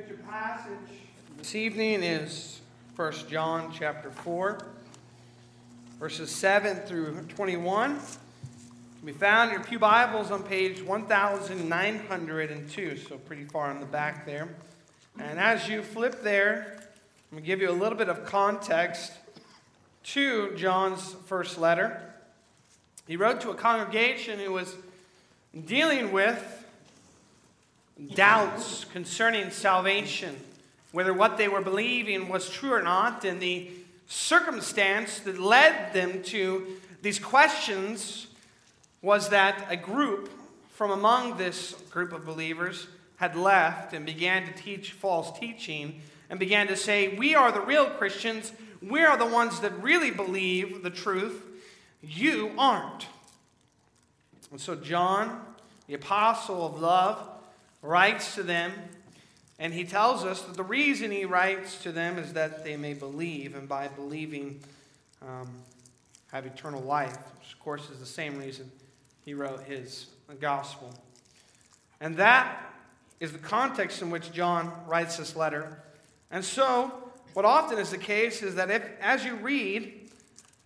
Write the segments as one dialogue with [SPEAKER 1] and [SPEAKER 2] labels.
[SPEAKER 1] Scripture passage this evening is 1 John chapter 4, verses 7 through 21. It can be found in your Pew Bibles on page 1902, so pretty far in the back there. And as you flip there, I'm going to give you a little bit of context to John's first letter. He wrote to a congregation who was dealing with doubts concerning salvation, whether what they were believing was true or not, and the circumstance that led them to these questions was that a group from among this group of believers had left and began to teach false teaching and began to say, We are the real Christians. We are the ones that really believe the truth. You aren't. And so, John, the apostle of love, writes to them, and he tells us that the reason he writes to them is that they may believe, and by believing, um, have eternal life, which, of course, is the same reason he wrote his gospel. And that is the context in which John writes this letter. And so, what often is the case is that if, as you read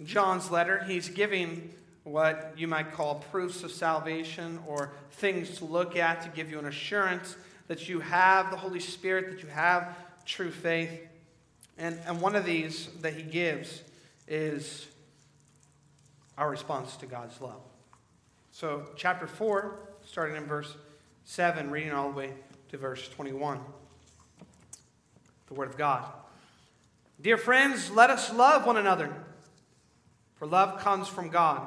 [SPEAKER 1] John's letter, he's giving what you might call proofs of salvation or things to look at to give you an assurance that you have the Holy Spirit, that you have true faith. And, and one of these that he gives is our response to God's love. So, chapter 4, starting in verse 7, reading all the way to verse 21. The Word of God. Dear friends, let us love one another, for love comes from God.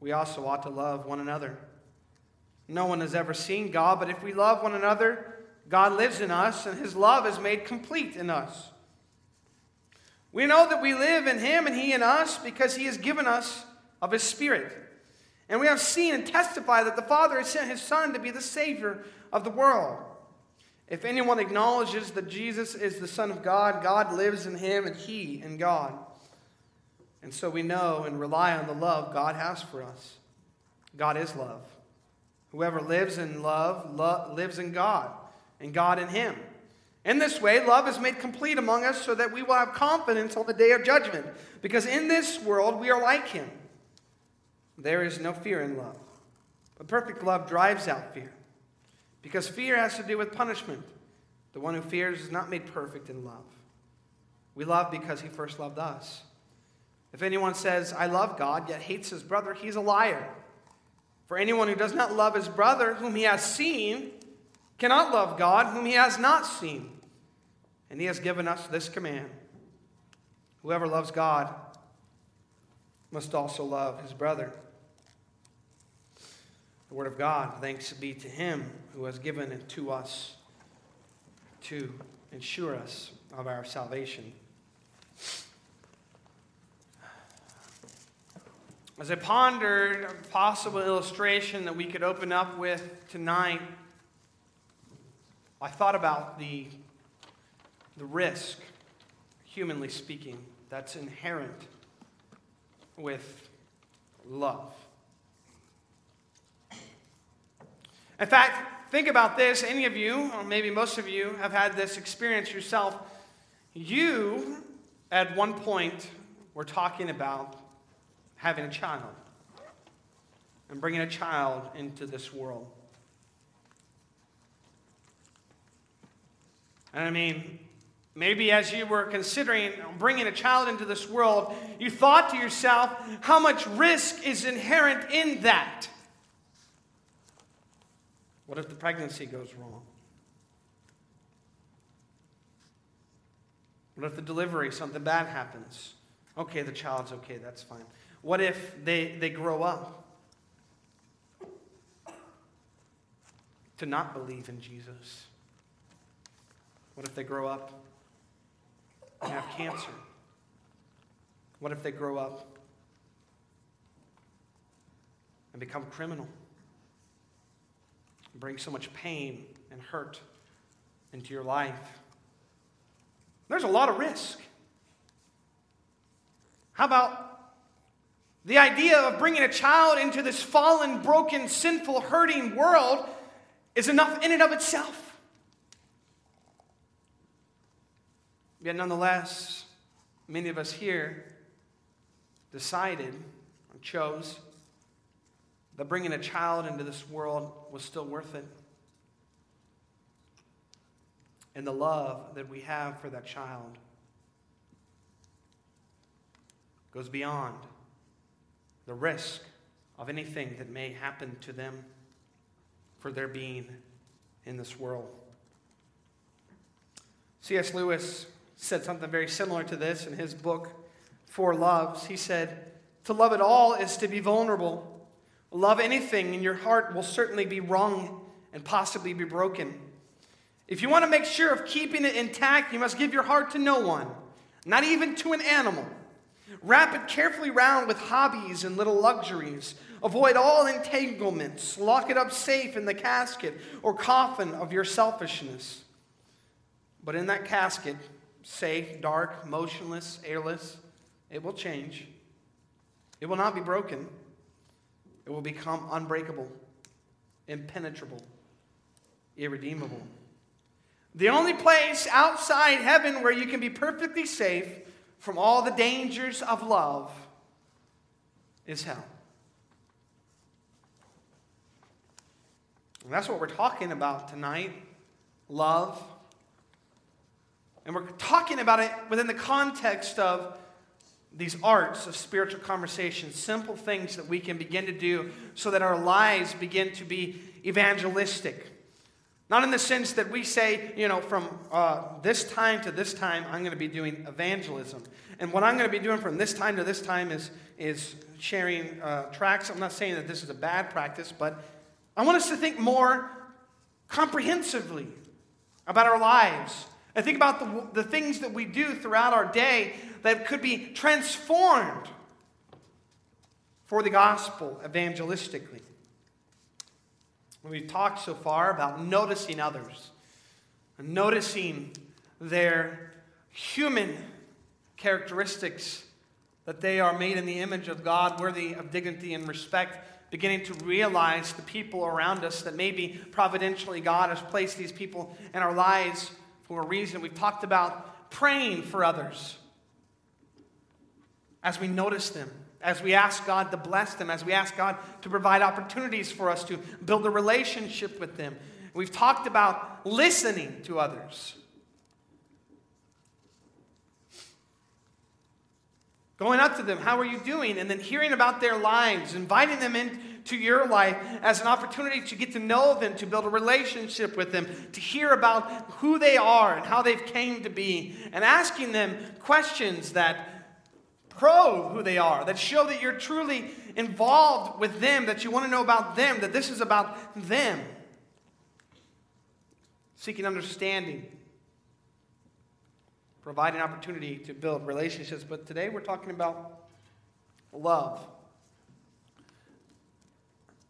[SPEAKER 1] we also ought to love one another. No one has ever seen God, but if we love one another, God lives in us, and his love is made complete in us. We know that we live in him and he in us because he has given us of his Spirit. And we have seen and testified that the Father has sent his Son to be the Savior of the world. If anyone acknowledges that Jesus is the Son of God, God lives in him and he in God. And so we know and rely on the love God has for us. God is love. Whoever lives in love lo- lives in God, and God in him. In this way, love is made complete among us so that we will have confidence on the day of judgment. Because in this world, we are like him. There is no fear in love. But perfect love drives out fear. Because fear has to do with punishment. The one who fears is not made perfect in love. We love because he first loved us. If anyone says, I love God, yet hates his brother, he's a liar. For anyone who does not love his brother, whom he has seen, cannot love God, whom he has not seen. And he has given us this command Whoever loves God must also love his brother. The word of God, thanks be to him who has given it to us to ensure us of our salvation. As I pondered a possible illustration that we could open up with tonight, I thought about the, the risk, humanly speaking, that's inherent with love. In fact, think about this. Any of you, or maybe most of you, have had this experience yourself. You, at one point, were talking about having a child and bringing a child into this world. And I mean, maybe as you were considering bringing a child into this world, you thought to yourself, how much risk is inherent in that? What if the pregnancy goes wrong? What if the delivery, something bad happens? Okay, the child's okay, that's fine. What if they, they grow up to not believe in Jesus? What if they grow up and have cancer? What if they grow up and become criminal? And bring so much pain and hurt into your life. There's a lot of risk. How about the idea of bringing a child into this fallen, broken, sinful, hurting world is enough in and of itself? Yet, nonetheless, many of us here decided or chose that bringing a child into this world was still worth it. And the love that we have for that child goes beyond the risk of anything that may happen to them for their being in this world. C.S. Lewis said something very similar to this in his book, Four Loves. He said, To love at all is to be vulnerable. Love anything, and your heart will certainly be wrung and possibly be broken. If you want to make sure of keeping it intact, you must give your heart to no one, not even to an animal. Wrap it carefully round with hobbies and little luxuries. Avoid all entanglements. Lock it up safe in the casket or coffin of your selfishness. But in that casket, safe, dark, motionless, airless. It will change. It will not be broken. It will become unbreakable, impenetrable, irredeemable. The only place outside heaven where you can be perfectly safe from all the dangers of love is hell. And that's what we're talking about tonight love and we're talking about it within the context of these arts of spiritual conversation, simple things that we can begin to do so that our lives begin to be evangelistic. Not in the sense that we say, you know, from uh, this time to this time, I'm going to be doing evangelism. And what I'm going to be doing from this time to this time is, is sharing uh, tracts. I'm not saying that this is a bad practice, but I want us to think more comprehensively about our lives and think about the, the things that we do throughout our day that could be transformed for the gospel evangelistically. We've talked so far about noticing others, noticing their human characteristics, that they are made in the image of God, worthy of dignity and respect, beginning to realize the people around us that maybe providentially God has placed these people in our lives for a reason. We've talked about praying for others as we notice them, as we ask God to bless them, as we ask God to provide opportunities for us to build a relationship with them. We've talked about listening to others. Going up to them, how are you doing? And then hearing about their lives, inviting them into your life as an opportunity to get to know them, to build a relationship with them, to hear about who they are and how they've came to be, and asking them questions that probe who they are, that show that you're truly involved with them, that you want to know about them, that this is about them. Seeking understanding, providing opportunity to build relationships. But today we're talking about love.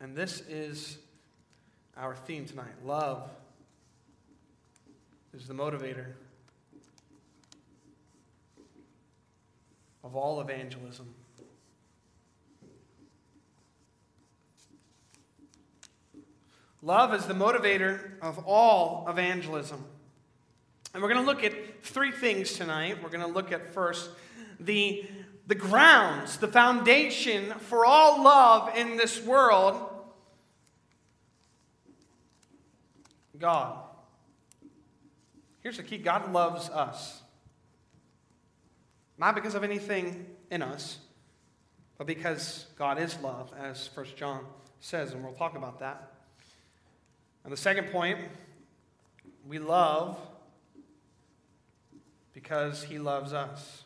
[SPEAKER 1] And this is our theme tonight. Love is the motivator of all evangelism. Love is the motivator of all evangelism. And we're going to look at three things tonight. We're going to look at first the the grounds, the foundation for all love in this world God. Here's the key God loves us. Not because of anything in us, but because God is love, as First John says, and we'll talk about that. And the second point, we love because he loves us.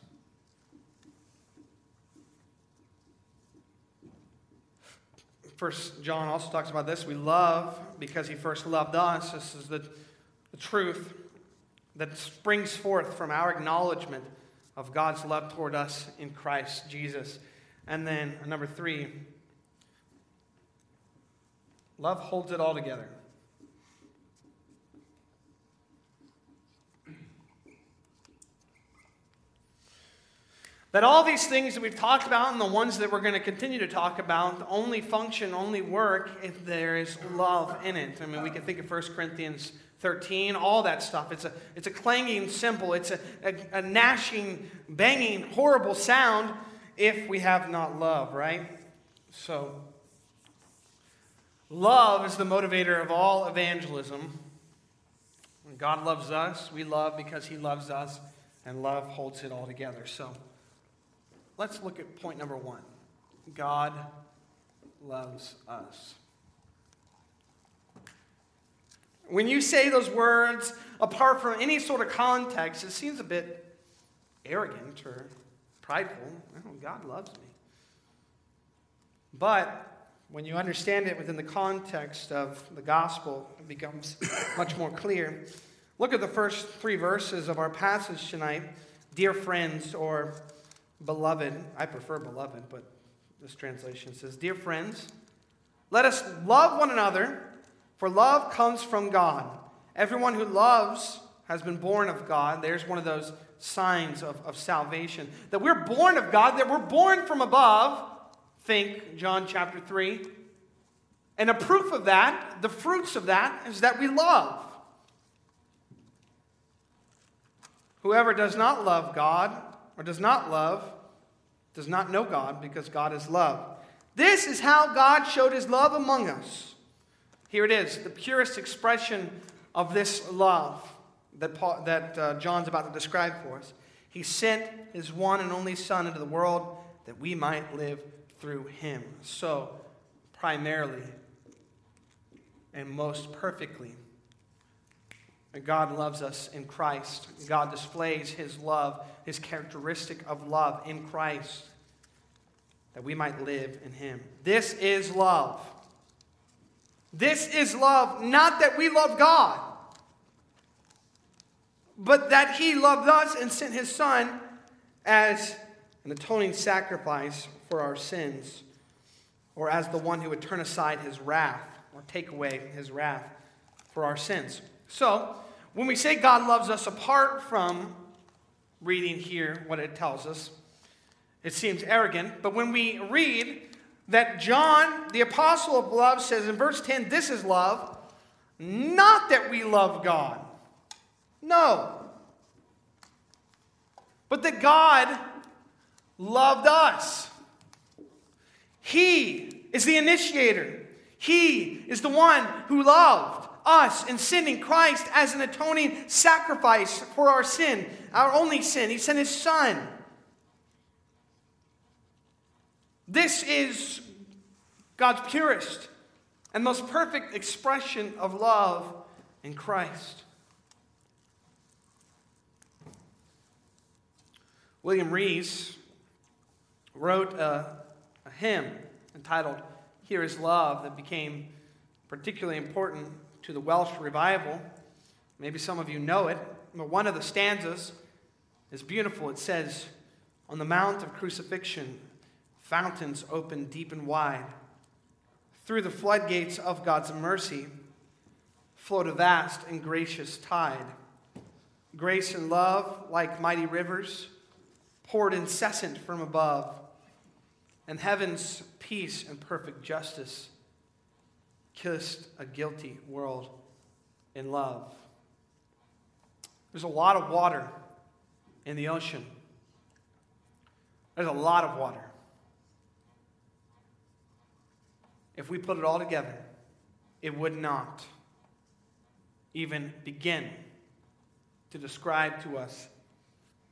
[SPEAKER 1] First John also talks about this. We love because he first loved us. This is the, the truth. that springs forth from our acknowledgement of God's love toward us in Christ Jesus. And then, number three, love holds it all together. That all these things that we've talked about and the ones that we're going to continue to talk about only function, only work if there is love in it. I mean, we can think of 1 Corinthians 13, all that stuff. It's a, it's a clanging cymbal, it's a, a, a gnashing, banging, horrible sound if we have not love, right? So, love is the motivator of all evangelism. God loves us, we love because He loves us, and love holds it all together. So, let's look at point number one God loves us. When you say those words apart from any sort of context, it seems a bit arrogant or prideful. God loves me. But when you understand it within the context of the gospel, it becomes much more clear. Look at the first three verses of our passage tonight. Dear friends, or beloved. I prefer beloved, but this translation says, Dear friends, let us love one another, for love comes from God. Everyone who loves has been born of God. There's one of those signs of, of salvation. That we're born of God, that we're born from above. Think John chapter 3. And a proof of that, the fruits of that, is that we love. Whoever does not love God or does not love does not know God because God is love. This is how God showed his love among us. Here it is, the purest expression of this love that, Paul, that uh, John's about to describe for us. He sent his one and only Son into the world that we might live through him. So, primarily and most perfectly, God loves us in Christ. God displays his love, his characteristic of love in Christ, that we might live in him. This is love. This is love, not that we love God, but that he loved us and sent his Son as an atoning sacrifice for our sins, or as the one who would turn aside his wrath or take away his wrath for our sins. So, when we say God loves us apart from reading here what it tells us, it seems arrogant. But when we read that John, the apostle of love, says in verse 10, this is love, not that we love God. No. But that God loved us. He is the initiator. He is the one who loved us in sending Christ as an atoning sacrifice for our sin, our only sin. He sent his son. This is God's purest and most perfect expression of love in Christ. William Rees wrote a, a hymn entitled Here is Love that became particularly important to the Welsh revival. Maybe some of you know it, but one of the stanzas is beautiful. It says, On the Mount of Crucifixion, fountains open deep and wide. Through the floodgates of God's mercy flowed a vast and gracious tide. Grace and love, like mighty rivers, poured incessant from above, and heaven's peace and perfect justice kissed a guilty world in love. There's a lot of water in the ocean. There's a lot of water. If we put it all together, it would not even begin to describe to us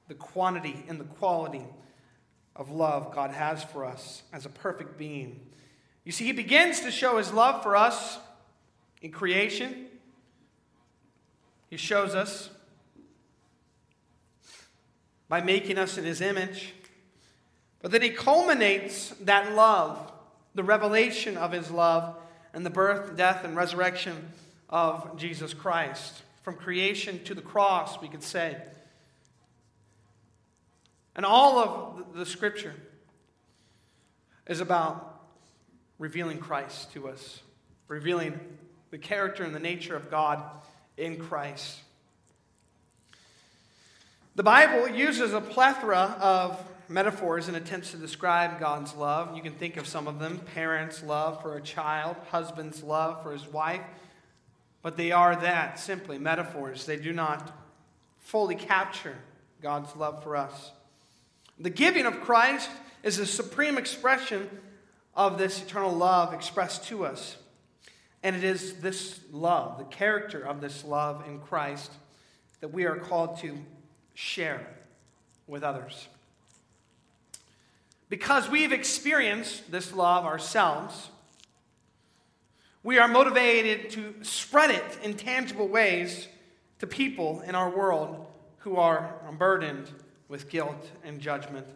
[SPEAKER 1] the quantity and the quality of love God has for us as a perfect being you see, he begins to show his love for us in creation. He shows us by making us in his image. But then he culminates that love, the revelation of his love, and the birth, death, and resurrection of Jesus Christ. from creation to the cross, we could say. And all of the scripture is about revealing Christ to us, revealing the character and the nature of God in Christ. The Bible uses a plethora of metaphors and attempts to describe God's love. You can think of some of them parents' love for a child, husband's love for his wife. But they are that, simply metaphors. They do not fully capture God's love for us. The giving of Christ is a supreme expression of this eternal love expressed to us. And it is this love, the character of this love in Christ, that we are called to share with others. Because we've experienced this love ourselves, we are motivated to spread it in tangible ways to people in our world who are burdened with guilt and judgment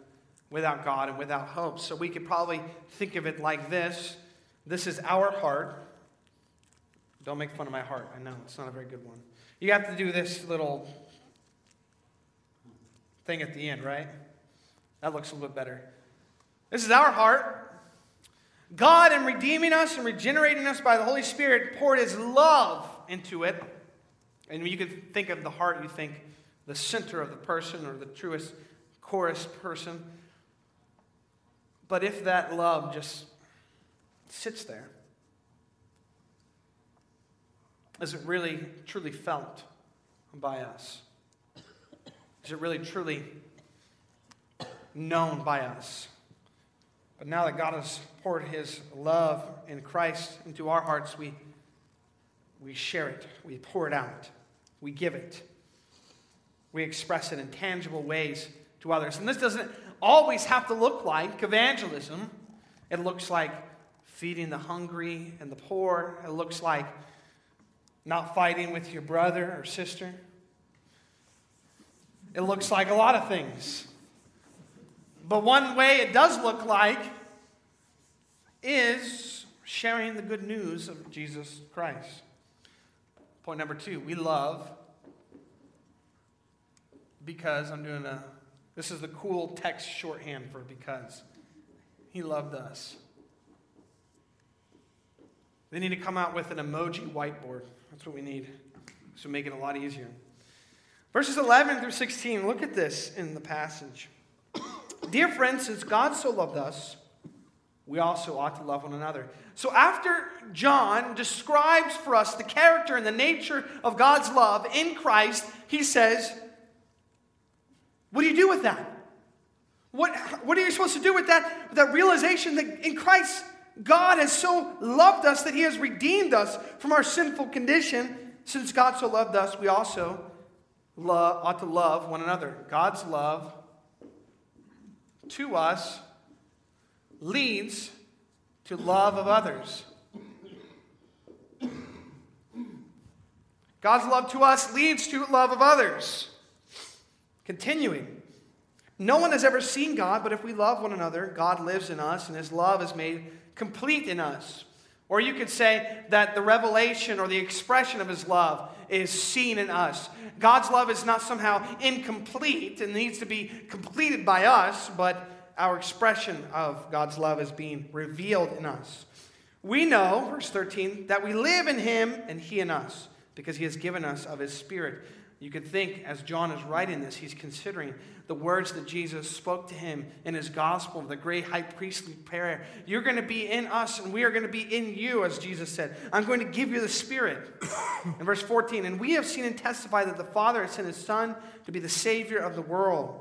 [SPEAKER 1] without God and without hope. So we could probably think of it like this this is our heart. Don't make fun of my heart. I know it's not a very good one. You have to do this little thing at the end, right? That looks a little bit better. This is our heart. God, in redeeming us and regenerating us by the Holy Spirit, poured his love into it. And you could think of the heart, you think the center of the person or the truest, chorus person. But if that love just sits there, is it really truly felt by us? Is it really truly known by us? But now that God has poured his love in Christ into our hearts, we, we share it, we pour it out, we give it, we express it in tangible ways to others. And this doesn't always have to look like evangelism, it looks like feeding the hungry and the poor, it looks like not fighting with your brother or sister. It looks like a lot of things. But one way it does look like is sharing the good news of Jesus Christ. Point number two we love because I'm doing a, this is the cool text shorthand for because. He loved us. They need to come out with an emoji whiteboard. That's what we need. So make it a lot easier. Verses 11 through 16, look at this in the passage. Dear friends, since God so loved us, we also ought to love one another. So, after John describes for us the character and the nature of God's love in Christ, he says, What do you do with that? What, what are you supposed to do with that, that realization that in Christ, God has so loved us that he has redeemed us from our sinful condition? Since God so loved us, we also love, ought to love one another. God's love to us leads to love of others. God's love to us leads to love of others. Continuing. No one has ever seen God, but if we love one another, God lives in us, and his love is made complete in us. Or you could say that the revelation or the expression of his love is seen in us. God's love is not somehow incomplete and needs to be completed by us, but our expression of God's love is being revealed in us. We know, verse 13, that we live in him and he in us because he has given us of his spirit. You could think, as John is writing this, he's considering the words that Jesus spoke to him in his gospel, the great high priestly prayer. You're going to be in us, and we are going to be in you, as Jesus said. I'm going to give you the Spirit. in verse 14, and we have seen and testified that the Father has sent his Son to be the Savior of the world.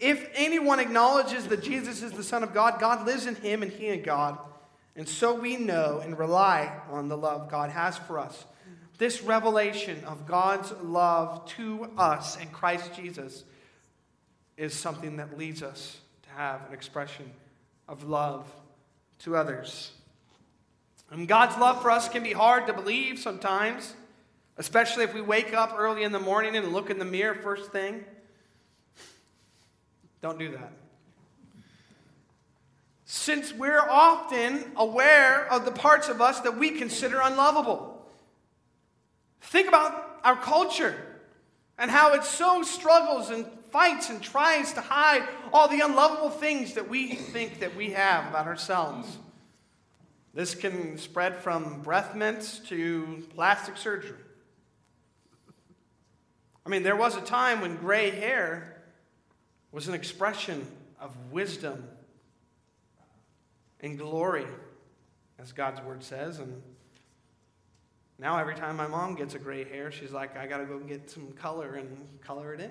[SPEAKER 1] If anyone acknowledges that Jesus is the Son of God, God lives in him and he in God. And so we know and rely on the love God has for us. This revelation of God's love to us in Christ Jesus is something that leads us to have an expression of love to others. And God's love for us can be hard to believe sometimes, especially if we wake up early in the morning and look in the mirror first thing. Don't do that. Since we're often aware of the parts of us that we consider unlovable. Think about our culture and how it so struggles and fights and tries to hide all the unlovable things that we think that we have about ourselves. This can spread from breath mints to plastic surgery. I mean, there was a time when gray hair was an expression of wisdom and glory, as God's word says. And now, every time my mom gets a gray hair, she's like, I got to go get some color and color it in.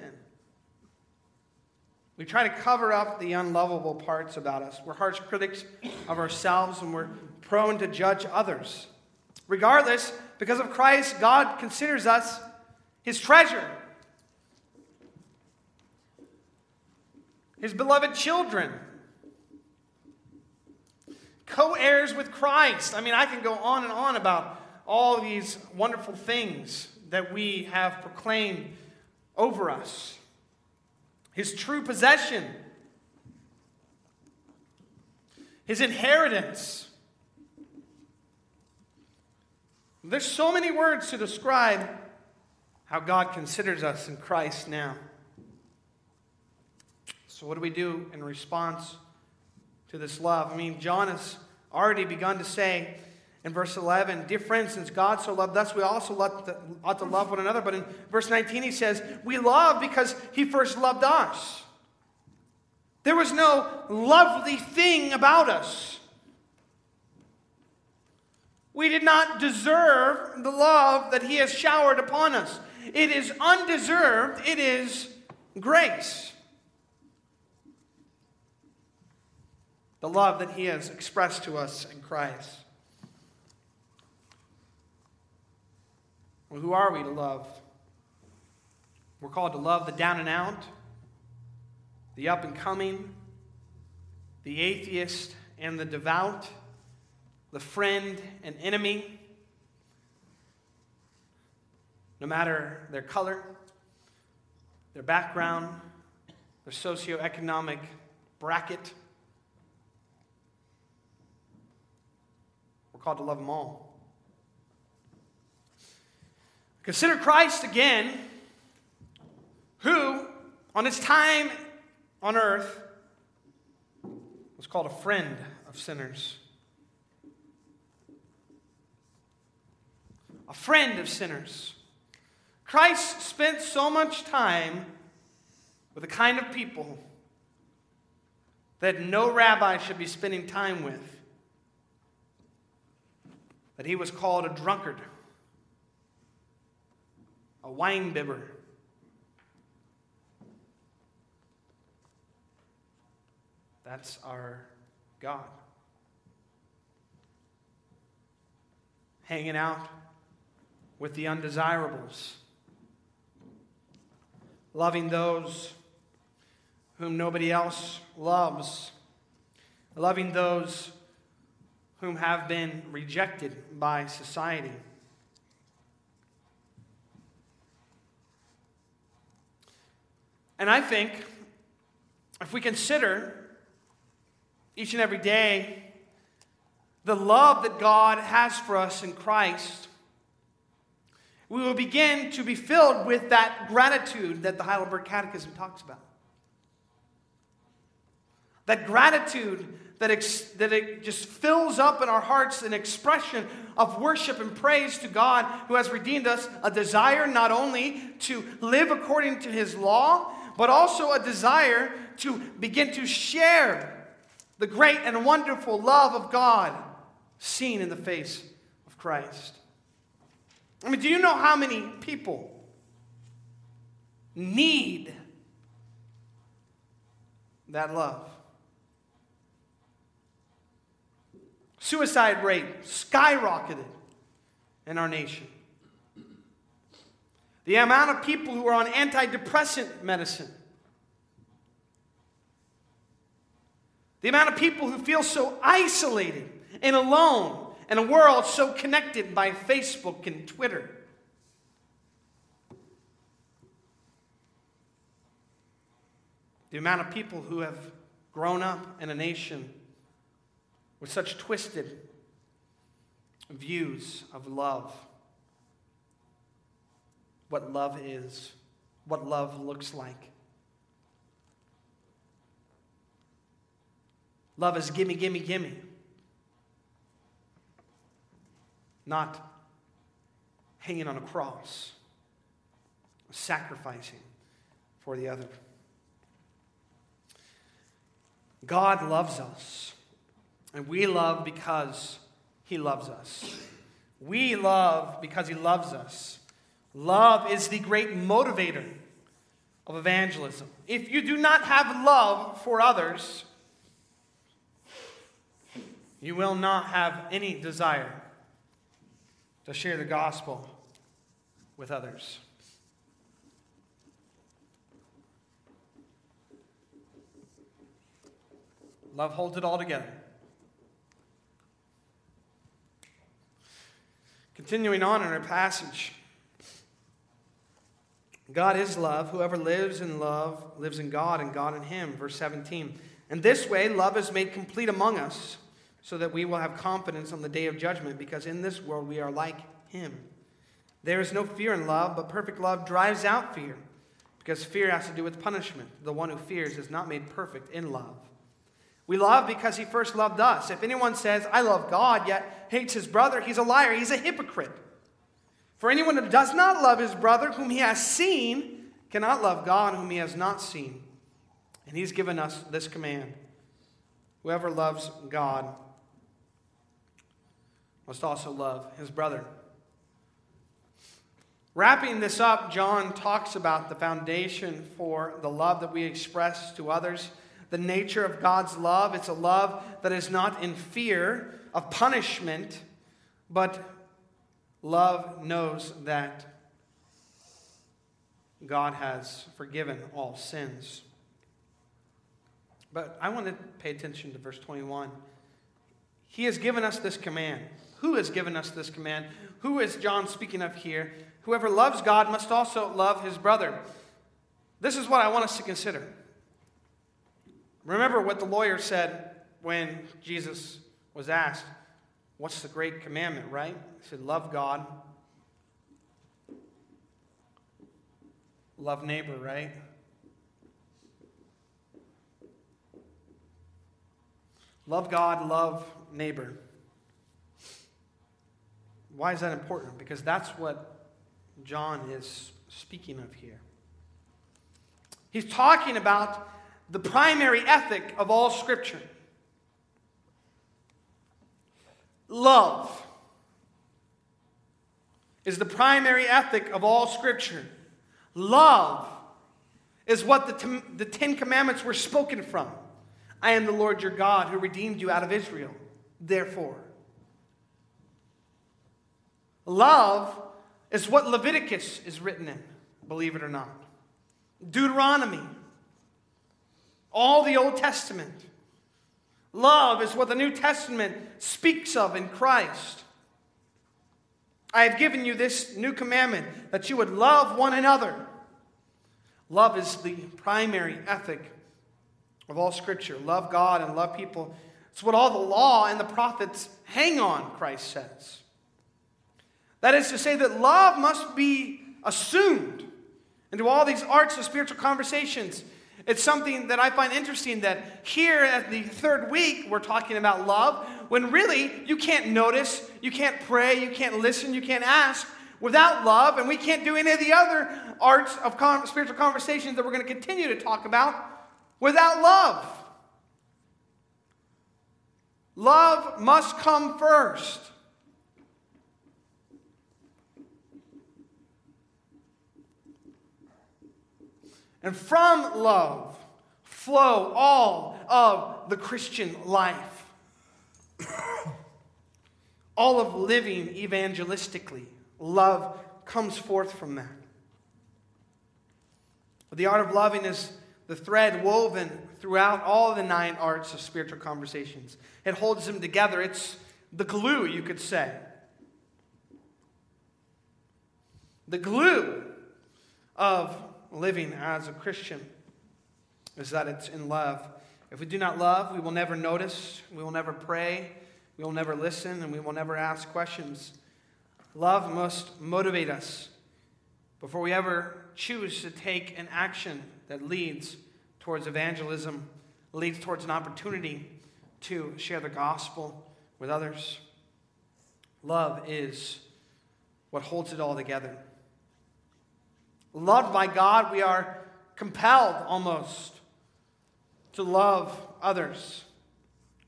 [SPEAKER 1] We try to cover up the unlovable parts about us. We're harsh critics of ourselves and we're prone to judge others. Regardless, because of Christ, God considers us his treasure, his beloved children, co heirs with Christ. I mean, I can go on and on about all these wonderful things that we have proclaimed over us his true possession, his inheritance. There's so many words to describe how God considers us in Christ now. So, what do we do in response to this love? I mean, John has already begun to say in verse 11, Dear friends, since God so loved us, we also ought to love one another. But in verse 19, he says, We love because he first loved us. There was no lovely thing about us. We did not deserve the love that he has showered upon us. It is undeserved, it is grace. The love that he has expressed to us in Christ. Well, who are we to love? We're called to love the down and out, the up and coming, the atheist and the devout, the friend and enemy, no matter their color, their background, their socioeconomic bracket. We're called to love them all. Consider Christ again, who, on his time on earth, was called a friend of sinners. A friend of sinners. Christ spent so much time with a kind of people that no rabbi should be spending time with. That he was called a drunkard a wine bibber. That's our God. Hanging out with the undesirables, loving those whom nobody else loves, loving those whom have been rejected by society. And I think if we consider each and every day the love that God has for us in Christ, we will begin to be filled with that gratitude that the Heidelberg Catechism talks about. That gratitude that, ex- that it just fills up in our hearts an expression of worship and praise to God who has redeemed us, a desire not only to live according to his law, but also a desire to begin to share the great and wonderful love of God seen in the face of Christ. I mean, do you know how many people need that love? Suicide rate skyrocketed in our nation. The amount of people who are on antidepressant medicine. The amount of people who feel so isolated and alone in a world so connected by Facebook and Twitter. The amount of people who have grown up in a nation with such twisted views of love what love is, what love looks like. Love is gimme, gimme, gimme. Not hanging on a cross, sacrificing for the other. God loves us, and we love because He loves us. We love because He loves us. Love is the great motivator of evangelism. If you do not have love for others, you will not have any desire to share the gospel with others. Love holds it all together. Continuing on in our passage, God is love. Whoever lives in love lives in God and God in him. Verse 17. And this way, love is made complete among us, so that we will have confidence on the day of judgment, because in this world we are like him. There is no fear in love, but perfect love drives out fear, because fear has to do with punishment. The one who fears is not made perfect in love. We love because he first loved us. If anyone says, I love God, yet hates his brother, he's a liar. He's a hypocrite. For anyone who does not love his brother whom he has seen cannot love God whom he has not seen. And he's given us this command Whoever loves God must also love his brother. Wrapping this up, John talks about the foundation for the love that we express to others the nature of God's love. It's a love that is not in fear of punishment, but love knows that God has forgiven all sins. But I want to pay attention to verse 21. He has given us this command. Who has given us this command? Who is John speaking of here? Whoever loves God must also love his brother. This is what I want us to consider. Remember what the lawyer said when Jesus was asked, What's the great commandment, right? He said, Love God, love neighbor, right? Love God, love neighbor. Why is that important? Because that's what John is speaking of here. He's talking about the primary ethic of all Scripture love is the primary ethic of all Scripture. Love is what the, the Ten Commandments were spoken from. I am the Lord your God who redeemed you out of Israel. Therefore, love is what Leviticus is written in, believe it or not. Deuteronomy all the Old Testament. Love is what the New Testament speaks of in Christ. I have given you this new commandment that you would love one another. Love is the primary ethic of all Scripture. Love God and love people. It's what all the law and the prophets hang on, Christ says. That is to say, that love must be assumed into all these arts of spiritual conversations. It's something that I find interesting that here at the third week, we're talking about love, when really you can't notice, you can't pray, you can't listen, you can't ask without love, and we can't do any of the other arts of spiritual conversations that we're going to continue to talk about without love. Love must come first. And from love flow all of the Christian life. all of living evangelistically. Love comes forth from that. The art of loving is the thread woven throughout all the nine arts of spiritual conversations. It holds them together. It's the glue, you could say. The glue of living as a Christian is that it's in love. If we do not love, we will never notice, we will never pray, we will never listen, and we will never ask questions. Love must motivate us before we ever choose to take an action that leads towards evangelism, leads towards an opportunity to share the gospel with others. Love is what holds it all together. Loved by God, we are compelled almost to love others.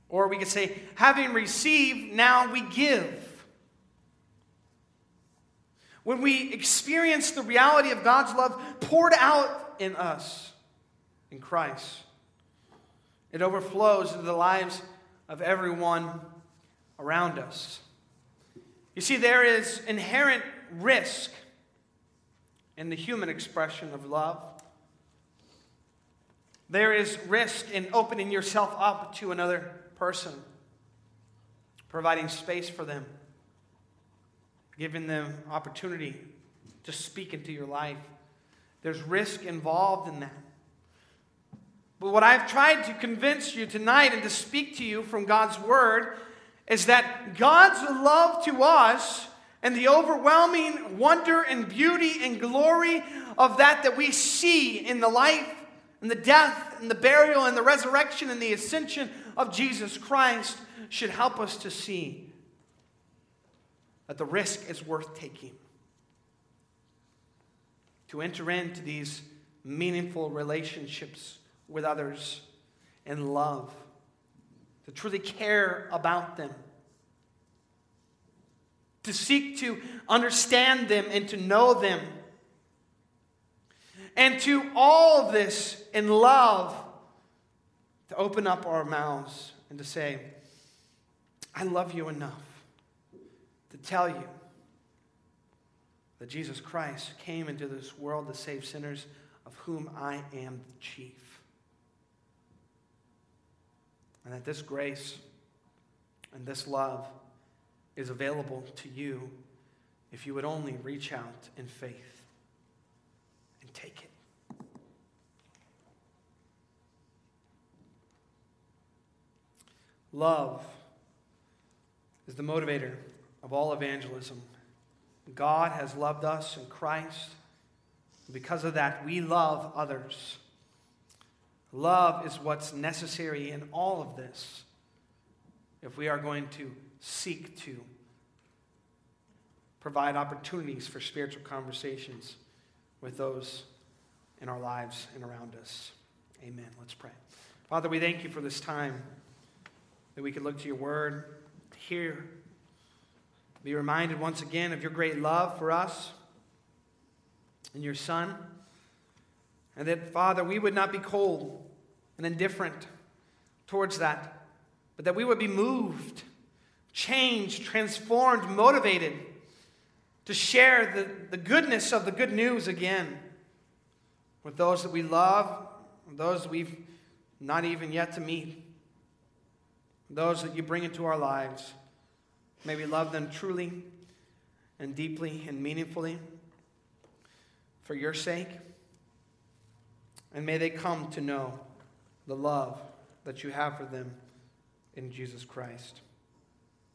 [SPEAKER 1] Or we could say, having received, now we give. When we experience the reality of God's love poured out in us in Christ, it overflows into the lives of everyone around us. You see, there is inherent risk in the human expression of love. There is risk in opening yourself up to another person, providing space for them, giving them opportunity to speak into your life. There's risk involved in that. But what I've tried to convince you tonight and to speak to you from God's Word is that God's love to us and the overwhelming wonder and beauty and glory of that that we see in the life and the death and the burial and the resurrection and the ascension of Jesus Christ should help us to see that the risk is worth taking. To enter into these meaningful relationships with others in love, to truly care about them, to seek to understand them and to know them. And to all of this in love, to open up our mouths and to say, I love you enough to tell you that Jesus Christ came into this world to save sinners, of whom I am the chief. And that this grace and this love is available to you if you would only reach out in faith and take it. Love is the motivator of all evangelism. God has loved us in Christ. Because of that, we love others. Love is what's necessary in all of this if we are going to seek to provide opportunities for spiritual conversations with those in our lives and around us. Amen. Let's pray. Father, we thank you for this time that we can look to your word, hear, be reminded once again of your great love for us and your Son. And that, Father, we would not be cold and indifferent towards that, but that we would be moved, changed, transformed, motivated to share the, the goodness of the good news again with those that we love, those we've not even yet to meet those that you bring into our lives. May we love them truly and deeply and meaningfully for your sake. And may they come to know the love that you have for them in Jesus Christ.